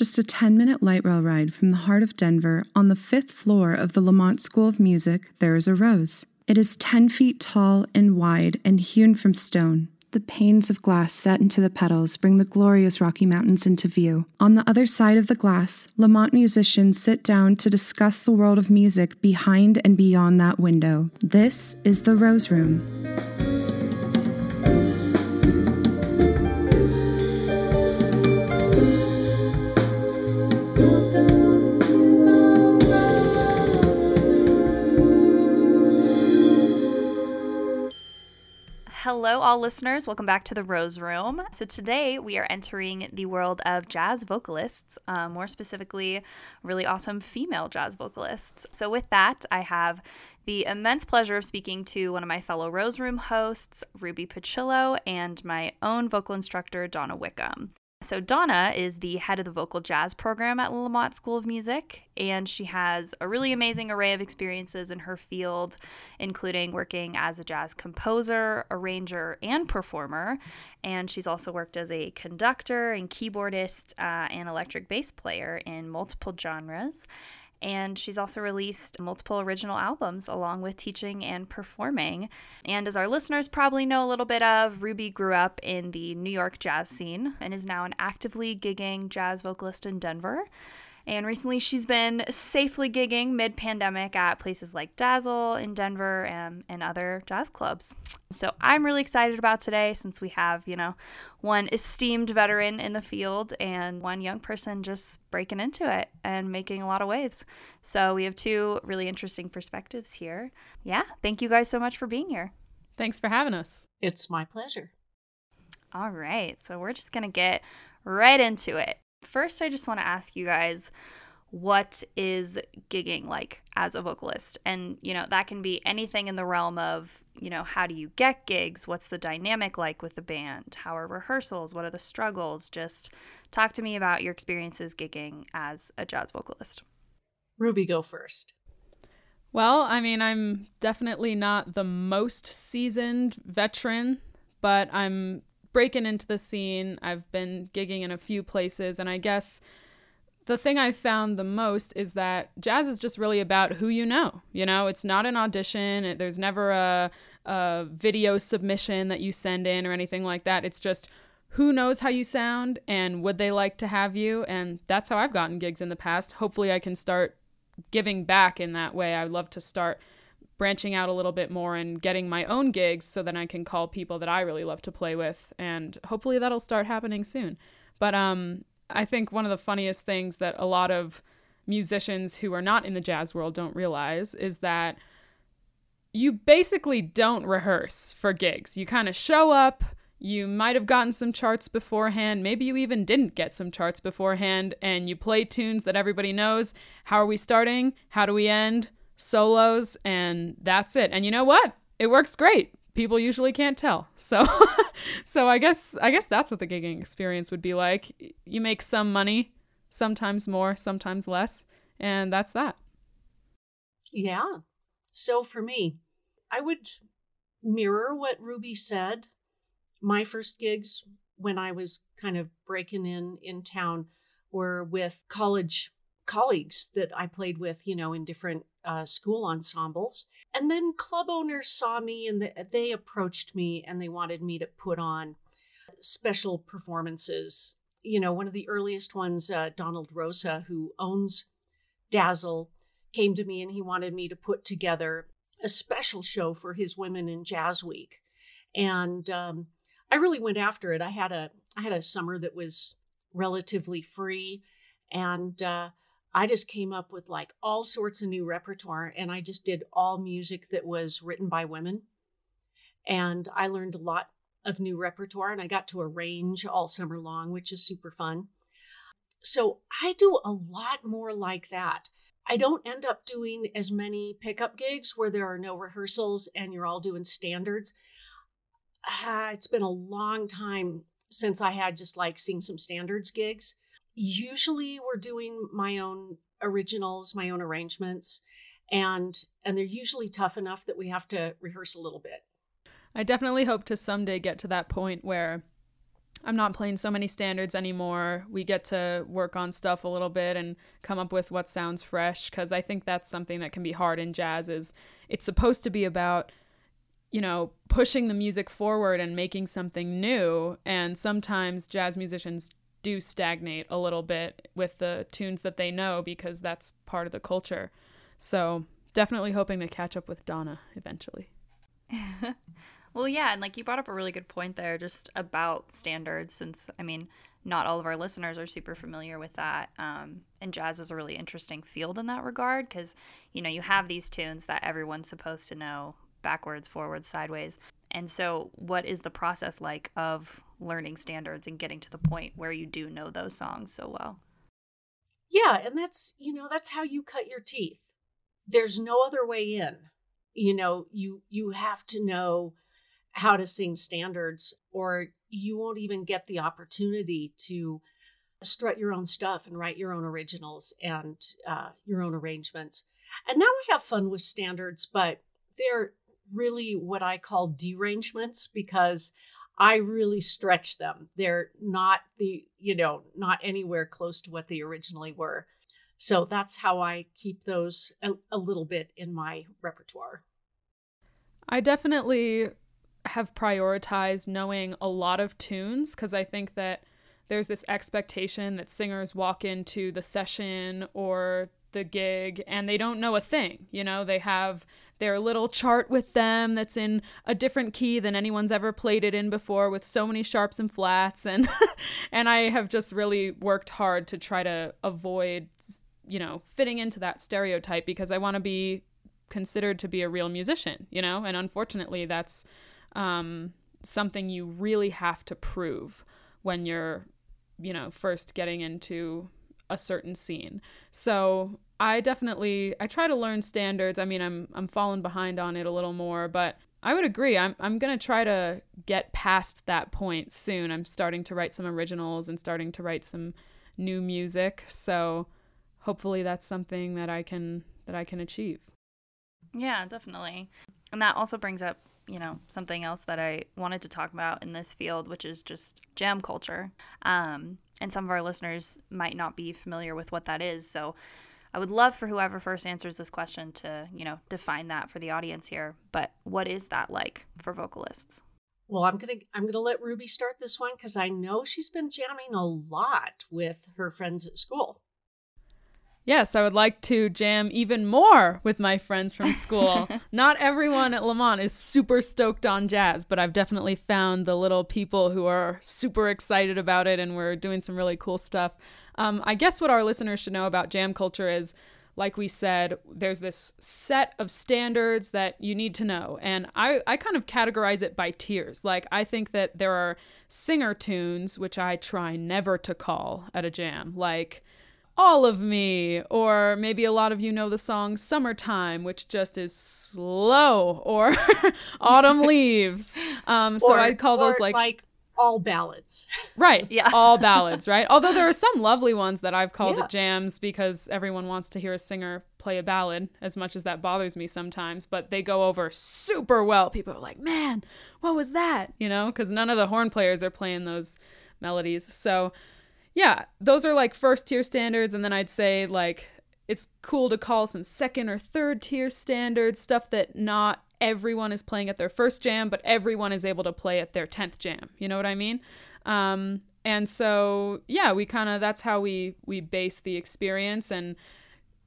Just a 10 minute light rail ride from the heart of Denver, on the fifth floor of the Lamont School of Music, there is a rose. It is 10 feet tall and wide and hewn from stone. The panes of glass set into the petals bring the glorious Rocky Mountains into view. On the other side of the glass, Lamont musicians sit down to discuss the world of music behind and beyond that window. This is the Rose Room. Hello, all listeners. Welcome back to the Rose Room. So, today we are entering the world of jazz vocalists, uh, more specifically, really awesome female jazz vocalists. So, with that, I have the immense pleasure of speaking to one of my fellow Rose Room hosts, Ruby Pucillo, and my own vocal instructor, Donna Wickham. So, Donna is the head of the vocal jazz program at Lamont School of Music, and she has a really amazing array of experiences in her field, including working as a jazz composer, arranger, and performer. And she's also worked as a conductor and keyboardist uh, and electric bass player in multiple genres. And she's also released multiple original albums along with teaching and performing. And as our listeners probably know a little bit of, Ruby grew up in the New York jazz scene and is now an actively gigging jazz vocalist in Denver. And recently, she's been safely gigging mid pandemic at places like Dazzle in Denver and, and other jazz clubs. So I'm really excited about today since we have, you know, one esteemed veteran in the field and one young person just breaking into it and making a lot of waves. So we have two really interesting perspectives here. Yeah, thank you guys so much for being here. Thanks for having us. It's my pleasure. All right, so we're just going to get right into it. First, I just want to ask you guys what is gigging like as a vocalist? And, you know, that can be anything in the realm of, you know, how do you get gigs? What's the dynamic like with the band? How are rehearsals? What are the struggles? Just talk to me about your experiences gigging as a jazz vocalist. Ruby, go first. Well, I mean, I'm definitely not the most seasoned veteran, but I'm breaking into the scene. I've been gigging in a few places, and I guess the thing I've found the most is that jazz is just really about who you know. You know, it's not an audition, there's never a, a video submission that you send in or anything like that. It's just who knows how you sound and would they like to have you? And that's how I've gotten gigs in the past. Hopefully, I can start giving back in that way. I'd love to start branching out a little bit more and getting my own gigs so that I can call people that I really love to play with and hopefully that'll start happening soon. But um I think one of the funniest things that a lot of musicians who are not in the jazz world don't realize is that you basically don't rehearse for gigs. You kind of show up, you might have gotten some charts beforehand, maybe you even didn't get some charts beforehand, and you play tunes that everybody knows. How are we starting? How do we end? Solos, and that's it. And you know what? It works great. People usually can't tell. So so I guess I guess that's what the gigging experience would be like. You make some money, sometimes more, sometimes less, and that's that. Yeah. So for me, I would mirror what Ruby said. My first gigs when I was kind of breaking in in town were with college colleagues that I played with, you know, in different uh, school ensembles. And then club owners saw me and the, they approached me and they wanted me to put on special performances. You know, one of the earliest ones, uh, Donald Rossa, who owns Dazzle, came to me and he wanted me to put together a special show for his Women in Jazz Week. And um, I really went after it. I had a I had a summer that was relatively free, and uh, I just came up with like all sorts of new repertoire and I just did all music that was written by women. And I learned a lot of new repertoire and I got to arrange all summer long, which is super fun. So I do a lot more like that. I don't end up doing as many pickup gigs where there are no rehearsals and you're all doing standards. Uh, it's been a long time since I had just like seeing some standards gigs usually we're doing my own originals, my own arrangements, and and they're usually tough enough that we have to rehearse a little bit. I definitely hope to someday get to that point where I'm not playing so many standards anymore. We get to work on stuff a little bit and come up with what sounds fresh because I think that's something that can be hard in jazz is it's supposed to be about you know, pushing the music forward and making something new. And sometimes jazz musicians do stagnate a little bit with the tunes that they know because that's part of the culture. So definitely hoping to catch up with Donna eventually. well, yeah, and like you brought up a really good point there just about standards, since I mean, not all of our listeners are super familiar with that. Um, and jazz is a really interesting field in that regard because, you know, you have these tunes that everyone's supposed to know backwards, forwards, sideways. And so, what is the process like of learning standards and getting to the point where you do know those songs so well? Yeah, and that's, you know, that's how you cut your teeth. There's no other way in. You know, you you have to know how to sing standards or you won't even get the opportunity to strut your own stuff and write your own originals and uh, your own arrangements. And now I have fun with standards, but they're really what I call derangements because I really stretch them. They're not the, you know, not anywhere close to what they originally were. So that's how I keep those a, a little bit in my repertoire. I definitely have prioritized knowing a lot of tunes because I think that there's this expectation that singers walk into the session or the gig and they don't know a thing. You know, they have their little chart with them that's in a different key than anyone's ever played it in before with so many sharps and flats and and I have just really worked hard to try to avoid you know fitting into that stereotype because I want to be considered to be a real musician, you know? And unfortunately that's um, something you really have to prove when you're you know first getting into a certain scene. So I definitely I try to learn standards. I mean, I'm I'm falling behind on it a little more, but I would agree. I'm I'm going to try to get past that point soon. I'm starting to write some originals and starting to write some new music. So hopefully that's something that I can that I can achieve. Yeah, definitely. And that also brings up, you know, something else that I wanted to talk about in this field, which is just jam culture. Um, and some of our listeners might not be familiar with what that is. So I would love for whoever first answers this question to, you know, define that for the audience here. But what is that like for vocalists? Well, I'm gonna I'm gonna let Ruby start this one because I know she's been jamming a lot with her friends at school. Yes, I would like to jam even more with my friends from school. Not everyone at Lamont is super stoked on jazz, but I've definitely found the little people who are super excited about it and we're doing some really cool stuff. Um, I guess what our listeners should know about jam culture is like we said, there's this set of standards that you need to know. And I, I kind of categorize it by tiers. Like, I think that there are singer tunes, which I try never to call at a jam, like all of Me, or maybe a lot of you know the song Summertime, which just is slow, or Autumn Leaves. Um, so or, I'd call those like, like all ballads. Right. Yeah. All ballads, right? Although there are some lovely ones that I've called yeah. it jams because everyone wants to hear a singer play a ballad, as much as that bothers me sometimes, but they go over super well. People are like, man, what was that? You know, because none of the horn players are playing those melodies. So, yeah, those are like first tier standards. And then I'd say like it's cool to call some second or third tier standards, stuff that not everyone is playing at their first jam, but everyone is able to play at their 10th jam. You know what I mean? Um, and so, yeah, we kind of, that's how we, we base the experience. And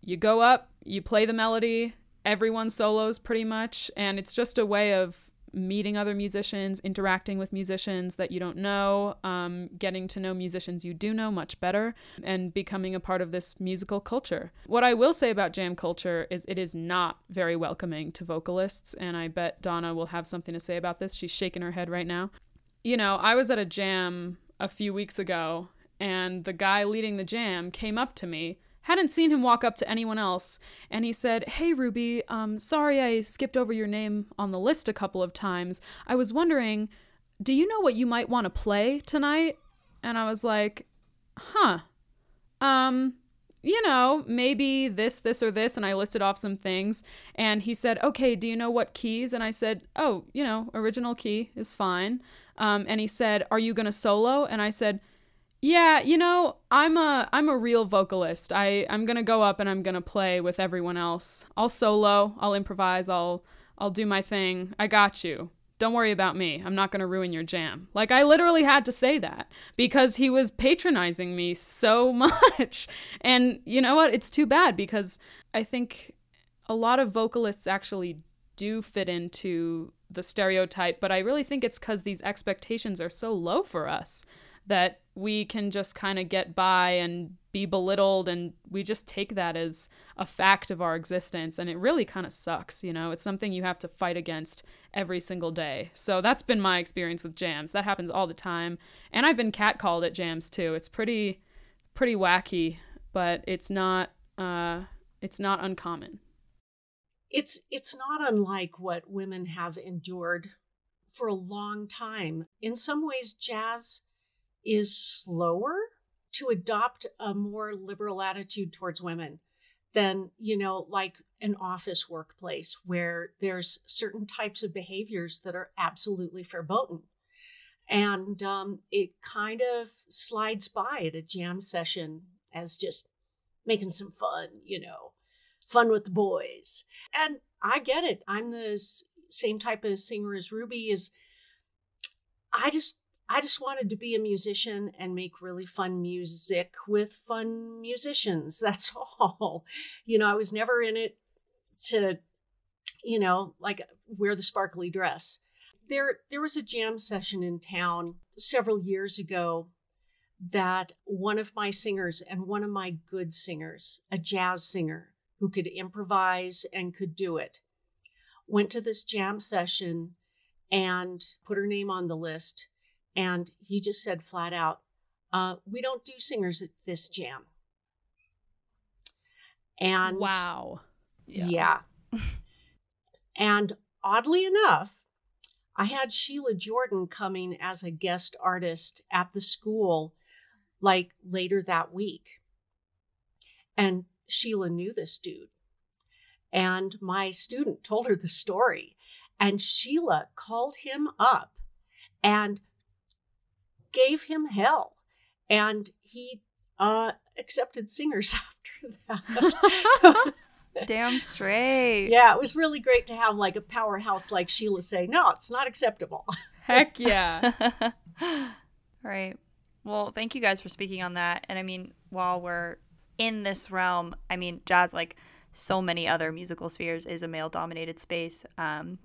you go up, you play the melody, everyone solos pretty much. And it's just a way of meeting other musicians, interacting with musicians that you don't know, um, getting to know musicians you do know much better, and becoming a part of this musical culture. What I will say about jam culture is it is not very welcoming to vocalists, and I bet Donna will have something to say about this. She's shaking her head right now. You know, I was at a jam a few weeks ago, and the guy leading the jam came up to me Hadn't seen him walk up to anyone else, and he said, Hey, Ruby, um, sorry I skipped over your name on the list a couple of times. I was wondering, do you know what you might want to play tonight? And I was like, Huh. Um, you know, maybe this, this, or this. And I listed off some things. And he said, okay, do you know what keys? And I said, oh, you know, original key is fine. Um, and he said, are you going to solo? And I said, yeah, you know, I'm a I'm a real vocalist. I I'm going to go up and I'm going to play with everyone else. I'll solo, I'll improvise, I'll I'll do my thing. I got you. Don't worry about me. I'm not going to ruin your jam. Like, I literally had to say that because he was patronizing me so much. And you know what? It's too bad because I think a lot of vocalists actually do fit into the stereotype, but I really think it's because these expectations are so low for us that we can just kind of get by and be belittled and we just take that as a fact of our existence and it really kind of sucks you know? It's something you have to fight against every single day. So that's been my experience with jams. That happens all the time and i've been catcalled at jams too. It's pretty pretty wacky but it's not uh it's not uncommon. It's it's not unlike what women have endured for a long time. In some ways jazz is slower to adopt a more liberal attitude towards women than, you know, like an office workplace where there's certain types of behaviors that are absolutely verboten. And um, it kind of slides by at a jam session as just making some fun, you know, fun with the boys. And I get it. I'm the same type of singer as Ruby is I just I just wanted to be a musician and make really fun music with fun musicians. That's all. You know, I was never in it to, you know, like wear the sparkly dress. There, there was a jam session in town several years ago that one of my singers and one of my good singers, a jazz singer who could improvise and could do it, went to this jam session and put her name on the list and he just said flat out, uh, we don't do singers at this jam. And wow. Yeah. yeah. and oddly enough, I had Sheila Jordan coming as a guest artist at the school like later that week. And Sheila knew this dude. And my student told her the story. And Sheila called him up and gave him hell. And he uh, accepted singers after that. Damn straight. Yeah, it was really great to have like a powerhouse like Sheila say, no, it's not acceptable. Heck yeah. right. Well, thank you guys for speaking on that. And I mean, while we're in this realm, I mean, jazz, like so many other musical spheres, is a male dominated space. Um,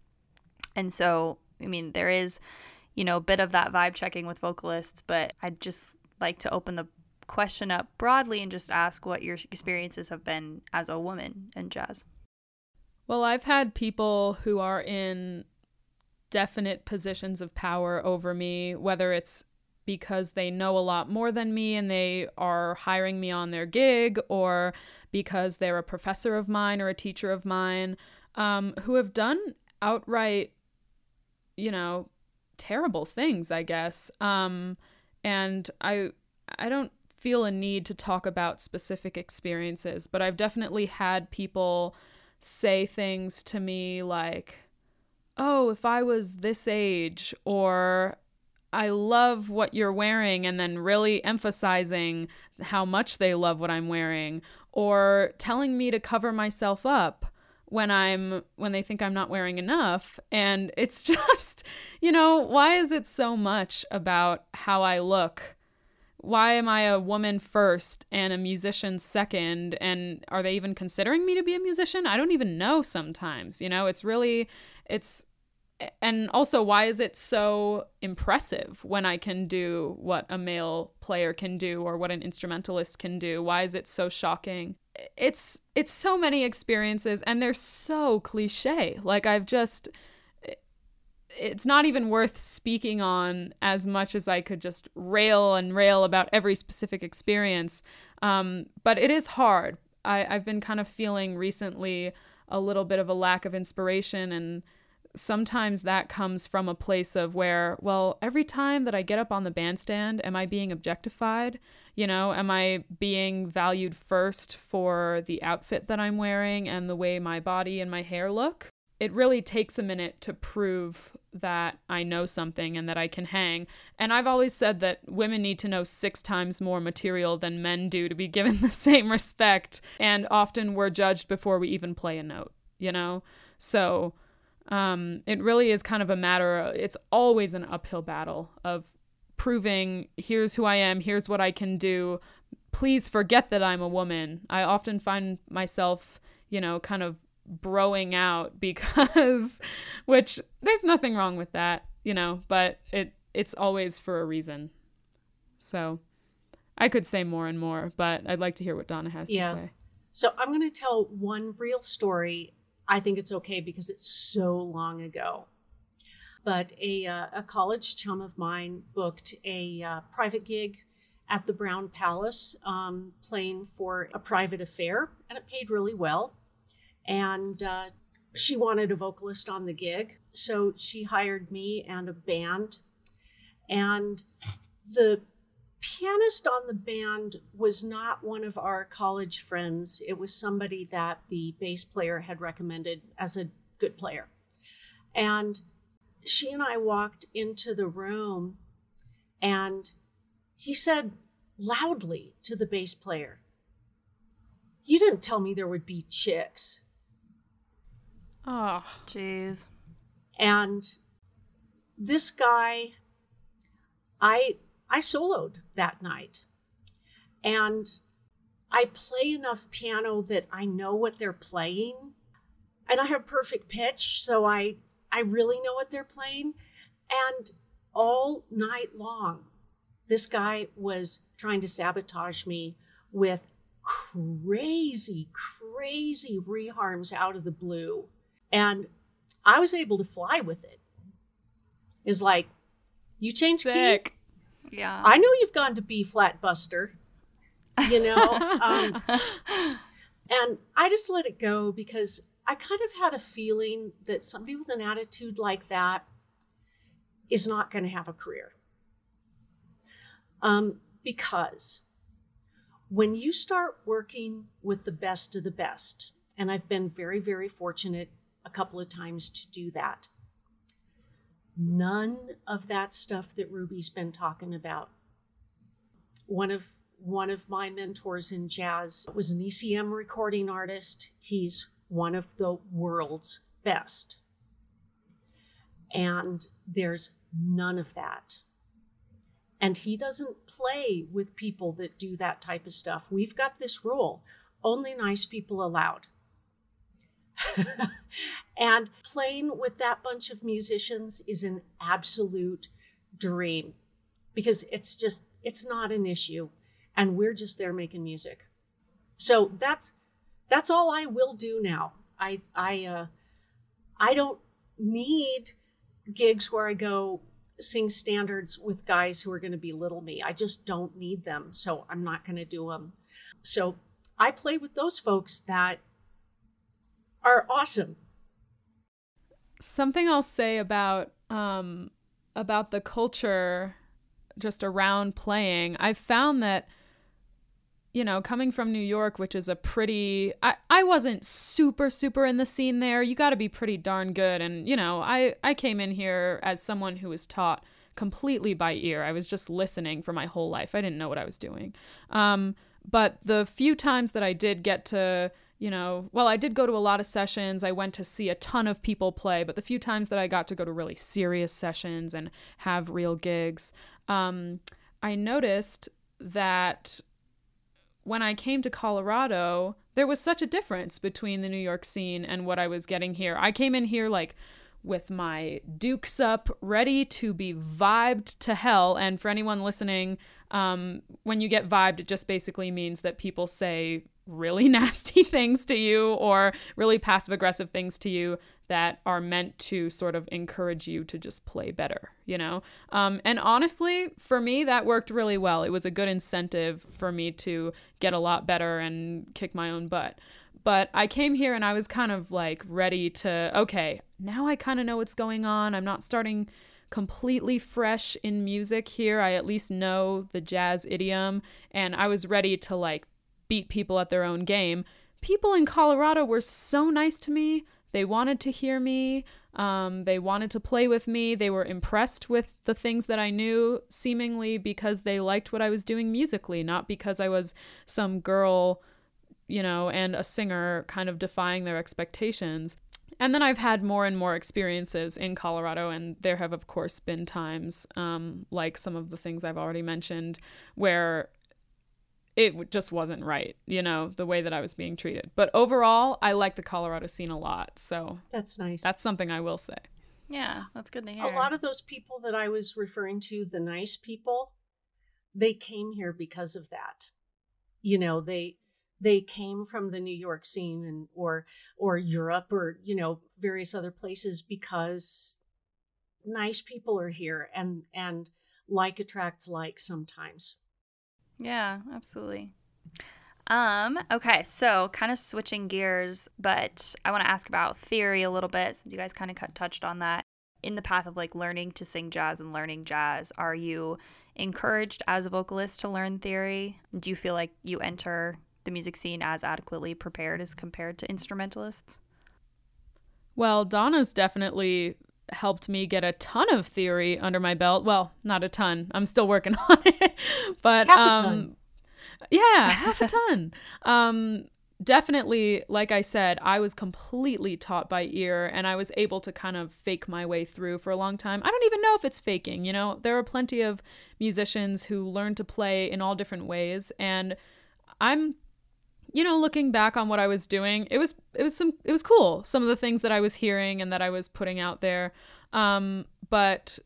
and so, I mean, there is you know, a bit of that vibe checking with vocalists, but I'd just like to open the question up broadly and just ask what your experiences have been as a woman in jazz. Well, I've had people who are in definite positions of power over me, whether it's because they know a lot more than me and they are hiring me on their gig, or because they're a professor of mine or a teacher of mine, um, who have done outright, you know, terrible things, I guess. Um, and I I don't feel a need to talk about specific experiences, but I've definitely had people say things to me like, "Oh, if I was this age," or I love what you're wearing, and then really emphasizing how much they love what I'm wearing, or telling me to cover myself up when I'm when they think I'm not wearing enough. And it's just you know why is it so much about how I look? Why am I a woman first and a musician second? And are they even considering me to be a musician? I don't even know sometimes you know? It's really it's and also why is it so impressive when I can do what a male player can do or what an instrumentalist can do? Why is it so shocking it's it's so many experiences and they're so cliche. Like I've just it's not even worth speaking on as much as I could just rail and rail about every specific experience. Um, but it is hard. I, I've been kind of feeling recently a little bit of a lack of inspiration and sometimes that comes from a place of where, well, every time that I get up on the bandstand, am I being objectified? You know, am I being valued first for the outfit that I'm wearing and the way my body and my hair look? It really takes a minute to prove that I know something and that I can hang. And I've always said that women need to know six times more material than men do to be given the same respect. And often we're judged before we even play a note, you know? So um, it really is kind of a matter, of, it's always an uphill battle of proving here's who I am, here's what I can do. Please forget that I'm a woman. I often find myself, you know, kind of broing out because which there's nothing wrong with that, you know, but it it's always for a reason. So I could say more and more, but I'd like to hear what Donna has yeah. to say. So I'm going to tell one real story. I think it's okay because it's so long ago. But a, uh, a college chum of mine booked a uh, private gig at the Brown Palace, um, playing for a private affair, and it paid really well and uh, she wanted a vocalist on the gig. So she hired me and a band. And the pianist on the band was not one of our college friends. It was somebody that the bass player had recommended as a good player. And she and I walked into the room, and he said loudly to the bass player, You didn't tell me there would be chicks. Oh, jeez. And this guy, I I soloed that night, and I play enough piano that I know what they're playing, and I have perfect pitch, so I I really know what they're playing, and all night long, this guy was trying to sabotage me with crazy, crazy reharms out of the blue and I was able to fly with it. it. Is like, you change Sick. key. Yeah. I know you've gone to B flat buster, you know. um, and I just let it go because I kind of had a feeling that somebody with an attitude like that is not going to have a career. Um, because when you start working with the best of the best, and I've been very, very fortunate a couple of times to do that. None of that stuff that Ruby's been talking about. One of one of my mentors in jazz was an ECM recording artist. He's one of the world's best. And there's none of that. And he doesn't play with people that do that type of stuff. We've got this rule only nice people allowed. and playing with that bunch of musicians is an absolute dream because it's just it's not an issue and we're just there making music. So that's that's all I will do now. I I uh I don't need gigs where I go sing standards with guys who are going to belittle me. I just don't need them, so I'm not going to do them. So I play with those folks that are awesome. Something I'll say about um, about the culture just around playing, I've found that you know, coming from New York, which is a pretty I, I wasn't super, super in the scene there. You gotta be pretty darn good. And, you know, I, I came in here as someone who was taught completely by ear. I was just listening for my whole life. I didn't know what I was doing. Um, but the few times that I did get to you know, well, I did go to a lot of sessions. I went to see a ton of people play, but the few times that I got to go to really serious sessions and have real gigs, um, I noticed that when I came to Colorado, there was such a difference between the New York scene and what I was getting here. I came in here like with my dukes up, ready to be vibed to hell. And for anyone listening, um, when you get vibed, it just basically means that people say really nasty things to you or really passive aggressive things to you that are meant to sort of encourage you to just play better, you know? Um, and honestly, for me, that worked really well. It was a good incentive for me to get a lot better and kick my own butt. But I came here and I was kind of like ready to, okay, now I kind of know what's going on. I'm not starting completely fresh in music here. I at least know the jazz idiom and I was ready to like beat people at their own game. People in Colorado were so nice to me. They wanted to hear me. Um, they wanted to play with me. They were impressed with the things that I knew, seemingly because they liked what I was doing musically, not because I was some girl, you know, and a singer kind of defying their expectations. And then I've had more and more experiences in Colorado, and there have, of course, been times, um, like some of the things I've already mentioned, where it just wasn't right, you know, the way that I was being treated. But overall, I like the Colorado scene a lot. So that's nice. That's something I will say. Yeah, that's good to hear. A lot of those people that I was referring to, the nice people, they came here because of that. You know, they they came from the New York scene and or or Europe or you know various other places because nice people are here and and like attracts like sometimes. Yeah, absolutely. Um, okay, so kind of switching gears, but I want to ask about theory a little bit since you guys kind of touched on that. In the path of like learning to sing jazz and learning jazz, are you encouraged as a vocalist to learn theory? Do you feel like you enter the music scene as adequately prepared as compared to instrumentalists? Well, Donna's definitely helped me get a ton of theory under my belt. Well, not a ton. I'm still working on it. but half a ton. Um, yeah, half a ton. Um, definitely, like I said, I was completely taught by ear and I was able to kind of fake my way through for a long time. I don't even know if it's faking, you know? There are plenty of musicians who learn to play in all different ways and I'm you know, looking back on what I was doing, it was it was some it was cool. Some of the things that I was hearing and that I was putting out there. Um, but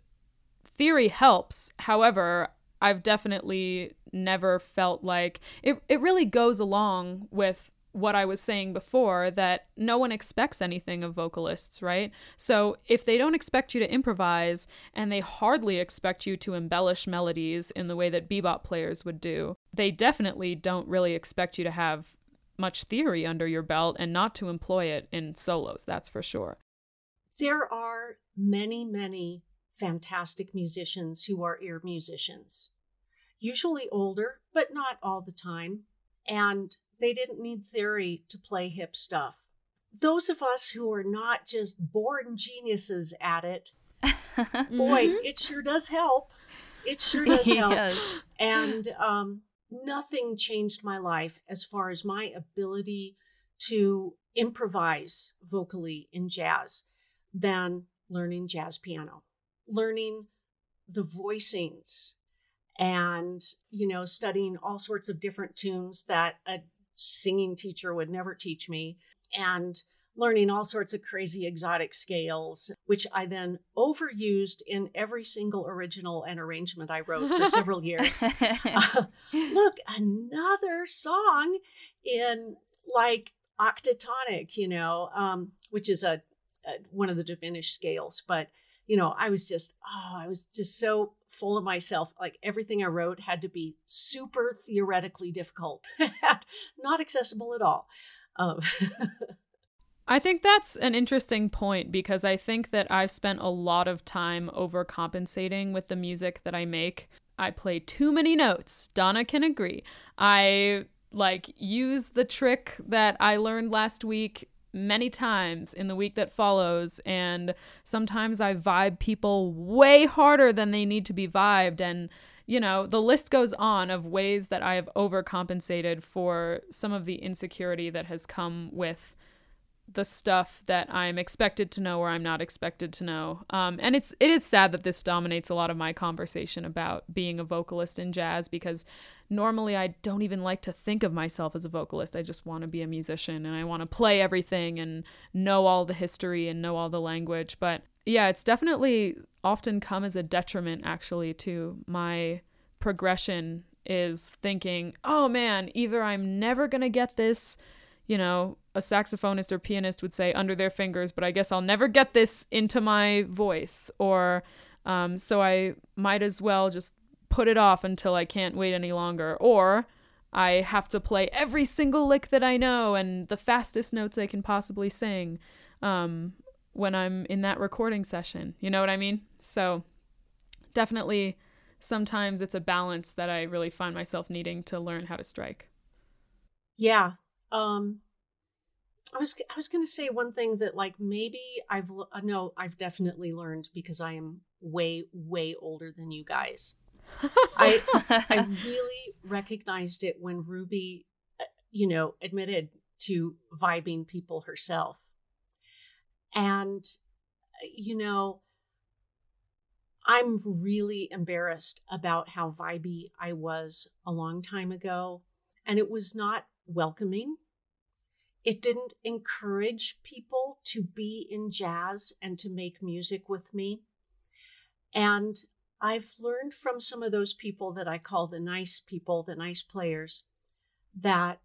theory helps. However, I've definitely never felt like it it really goes along with what I was saying before that no one expects anything of vocalists, right? So if they don't expect you to improvise and they hardly expect you to embellish melodies in the way that bebop players would do, they definitely don't really expect you to have much theory under your belt and not to employ it in solos, that's for sure. There are many, many fantastic musicians who are ear musicians, usually older, but not all the time. And they didn't need theory to play hip stuff. Those of us who are not just born geniuses at it, boy, mm-hmm. it sure does help. It sure does help. yes. And um, nothing changed my life as far as my ability to improvise vocally in jazz than learning jazz piano, learning the voicings and you know studying all sorts of different tunes that a singing teacher would never teach me, and learning all sorts of crazy exotic scales, which I then overused in every single original and arrangement I wrote for several years. Uh, look, another song in like octatonic, you know, um, which is a, a one of the diminished scales, but you know, I was just, oh, I was just so full of myself. Like everything I wrote had to be super theoretically difficult, not accessible at all. Um. I think that's an interesting point because I think that I've spent a lot of time overcompensating with the music that I make. I play too many notes. Donna can agree. I like use the trick that I learned last week many times in the week that follows. And sometimes I vibe people way harder than they need to be vibed. And, you know, the list goes on of ways that I have overcompensated for some of the insecurity that has come with the stuff that I'm expected to know or I'm not expected to know. Um, and it's it is sad that this dominates a lot of my conversation about being a vocalist in jazz because normally I don't even like to think of myself as a vocalist. I just want to be a musician and I want to play everything and know all the history and know all the language. But yeah, it's definitely often come as a detriment actually to my progression is thinking, "Oh man, either I'm never to get this you know, a saxophonist or pianist would say under their fingers, but I guess I'll never get this into my voice. Or um, so I might as well just put it off until I can't wait any longer. Or I have to play every single lick that I know and the fastest notes I can possibly sing um, when I'm in that recording session. You know what I mean? So definitely sometimes it's a balance that I really find myself needing to learn how to strike. Yeah. Um I was I was going to say one thing that like maybe I've uh, no I've definitely learned because I am way way older than you guys. I I really recognized it when Ruby uh, you know admitted to vibing people herself. And uh, you know I'm really embarrassed about how vibey I was a long time ago and it was not welcoming it didn't encourage people to be in jazz and to make music with me. And I've learned from some of those people that I call the nice people, the nice players, that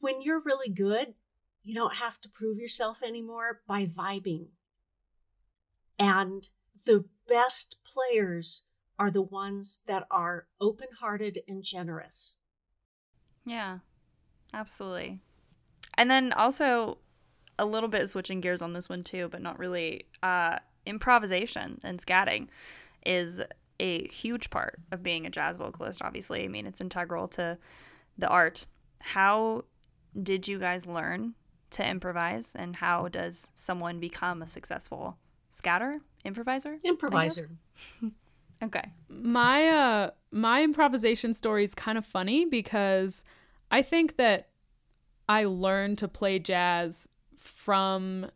when you're really good, you don't have to prove yourself anymore by vibing. And the best players are the ones that are open hearted and generous. Yeah, absolutely. And then also a little bit switching gears on this one too, but not really. Uh, improvisation and scatting is a huge part of being a jazz vocalist, obviously. I mean, it's integral to the art. How did you guys learn to improvise, and how does someone become a successful scatter improviser? Improviser. okay. My uh my improvisation story is kind of funny because I think that I learned to play jazz from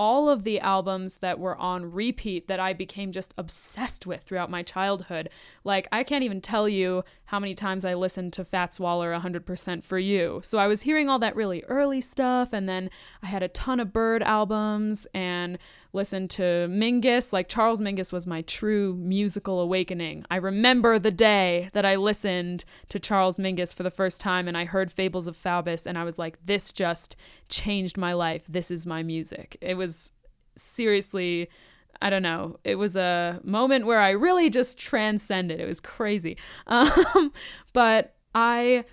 all of the albums that were on repeat that I became just obsessed with throughout my childhood. Like, I can't even tell you how many times I listened to Fats Waller 100% for You. So I was hearing all that really early stuff, and then I had a ton of Bird albums and listened to Mingus. Like, Charles Mingus was my true musical awakening. I remember the day that I listened to Charles Mingus for the first time and I heard Fables of Faubus, and I was like, this just changed my life. This is my music. It was seriously. I don't know. It was a moment where I really just transcended. It was crazy. Um, but I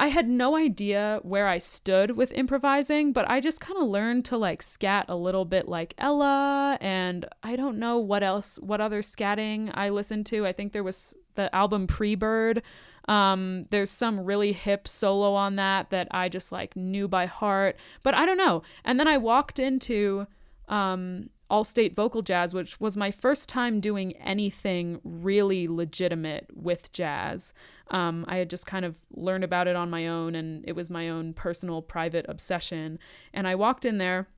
I had no idea where I stood with improvising, but I just kind of learned to like scat a little bit like Ella and I don't know what else what other scatting I listened to. I think there was the album Pre-Bird. Um, there's some really hip solo on that that I just like knew by heart, but I don't know. And then I walked into um, Allstate Vocal Jazz, which was my first time doing anything really legitimate with jazz. Um, I had just kind of learned about it on my own, and it was my own personal, private obsession. And I walked in there,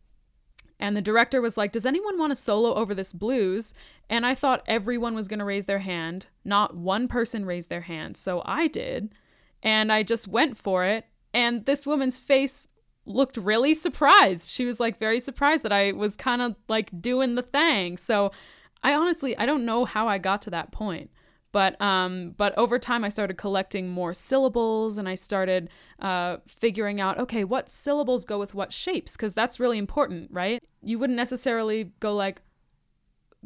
and the director was like, Does anyone want to solo over this blues? And I thought everyone was going to raise their hand. Not one person raised their hand. So I did. And I just went for it. And this woman's face looked really surprised. She was like very surprised that I was kind of like doing the thing. So I honestly I don't know how I got to that point. But um, but over time, I started collecting more syllables, and I started uh, figuring out, okay, what syllables go with what shapes, because that's really important, right? You wouldn't necessarily go like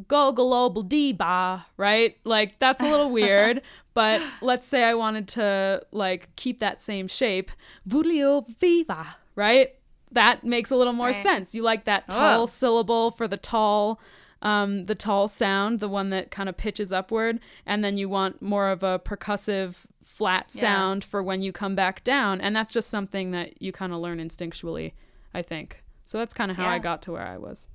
go global ba, right? Like that's a little weird. but let's say I wanted to like keep that same shape, voulio viva, right? That makes a little more right. sense. You like that tall oh. syllable for the tall um, the tall sound, the one that kind of pitches upward, and then you want more of a percussive flat sound yeah. for when you come back down. And that's just something that you kind of learn instinctually, I think. So that's kind of how yeah. I got to where I was.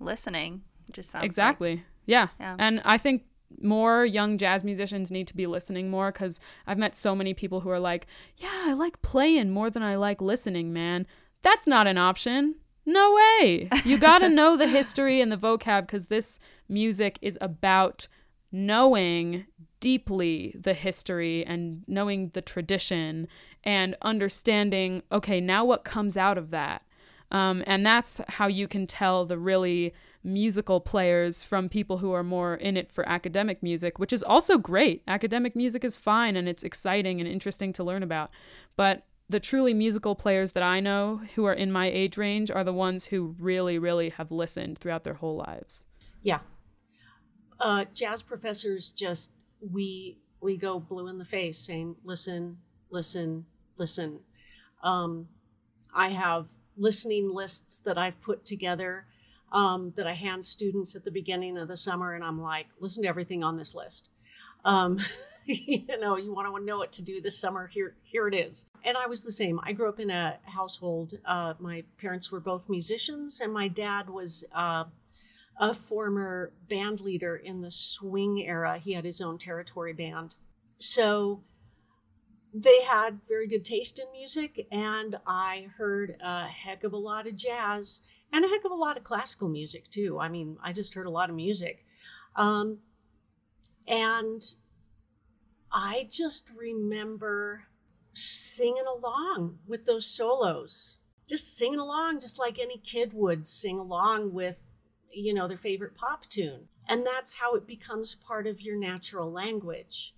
Listening just sounds exactly. Like... Yeah. yeah. And I think more young jazz musicians need to be listening more because I've met so many people who are like, yeah, I like playing more than I like listening, man. That's not an option. No way. You got to know the history and the vocab because this music is about knowing deeply the history and knowing the tradition and understanding, okay, now what comes out of that? Um, and that's how you can tell the really musical players from people who are more in it for academic music, which is also great. Academic music is fine and it's exciting and interesting to learn about. But the truly musical players that I know who are in my age range are the ones who really, really have listened throughout their whole lives. Yeah. Uh, jazz professors just, we, we go blue in the face saying, listen, listen, listen. Um, I have listening lists that I've put together um, that I hand students at the beginning of the summer, and I'm like, listen to everything on this list. Um, you know, you want to know what to do this summer. Here, here it is. And I was the same. I grew up in a household. Uh, my parents were both musicians, and my dad was uh, a former band leader in the swing era. He had his own territory band. So they had very good taste in music, and I heard a heck of a lot of jazz and a heck of a lot of classical music too. I mean, I just heard a lot of music. Um, and I just remember singing along with those solos, just singing along, just like any kid would sing along with, you know, their favorite pop tune. And that's how it becomes part of your natural language.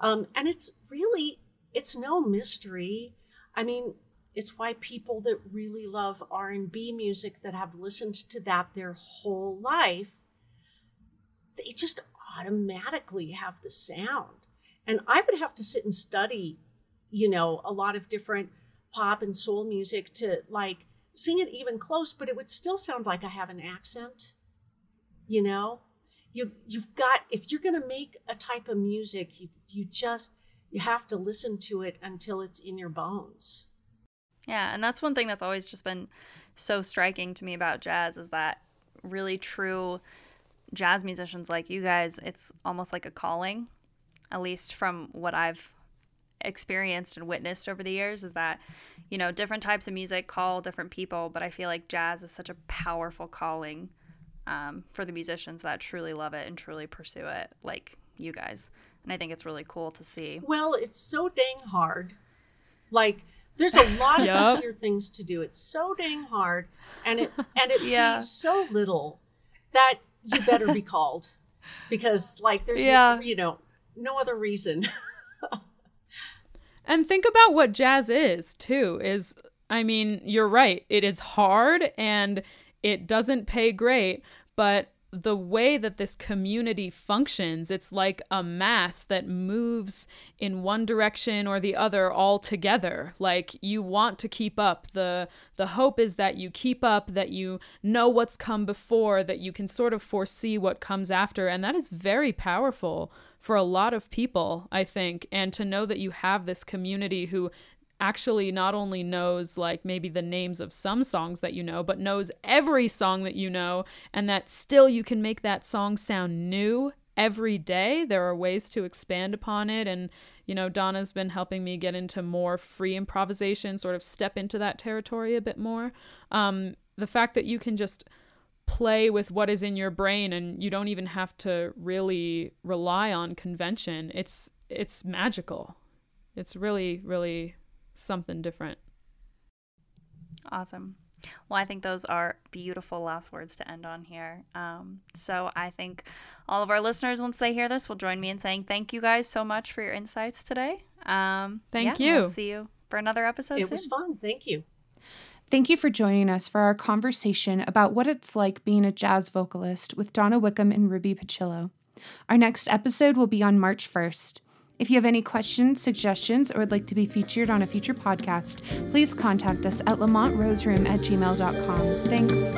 Um, and it's really, it's no mystery. I mean, it's why people that really love R&B music that have listened to that their whole life, they just automatically have the sound. And I would have to sit and study, you know, a lot of different pop and soul music to like sing it even close, but it would still sound like I have an accent. You know, you you've got if you're going to make a type of music, you you just you have to listen to it until it's in your bones. Yeah, and that's one thing that's always just been so striking to me about jazz is that really true jazz musicians like you guys, it's almost like a calling, at least from what I've experienced and witnessed over the years is that you know different types of music call different people but i feel like jazz is such a powerful calling um, for the musicians that truly love it and truly pursue it like you guys. And i think it's really cool to see. Well it's so dang hard. Like there's a lot of yep. easier things to do. It's so dang hard, and it and it yeah. pays so little that you better be called because like there's yeah. no, you know no other reason. and think about what jazz is too. Is I mean, you're right. It is hard and it doesn't pay great, but the way that this community functions, it's like a mass that moves in one direction or the other all together. Like you want to keep up. The the hope is that you keep up, that you know what's come before, that you can sort of foresee what comes after. And that is very powerful for a lot of people, I think. And to know that you have this community who actually not only knows like maybe the names of some songs that you know, but knows every song that you know, and that still you can make that song sound new every day. There are ways to expand upon it. And, you know, Donna's been helping me get into more free improvisation, sort of step into that territory a bit more. Um, the fact that you can just play with what is in your brain and you don't even have to really rely on convention it's it's magical it's really really something different. Awesome. Well, I think those are beautiful last words to end on here. Um, so I think all of our listeners, once they hear this, will join me in saying thank you guys so much for your insights today. Um, thank yeah, you. We'll see you for another episode. It soon. was fun. Thank you. Thank you for joining us for our conversation about what it's like being a jazz vocalist with Donna Wickham and Ruby Pucillo. Our next episode will be on March 1st. If you have any questions, suggestions, or would like to be featured on a future podcast, please contact us at lamontroseroom at gmail.com. Thanks.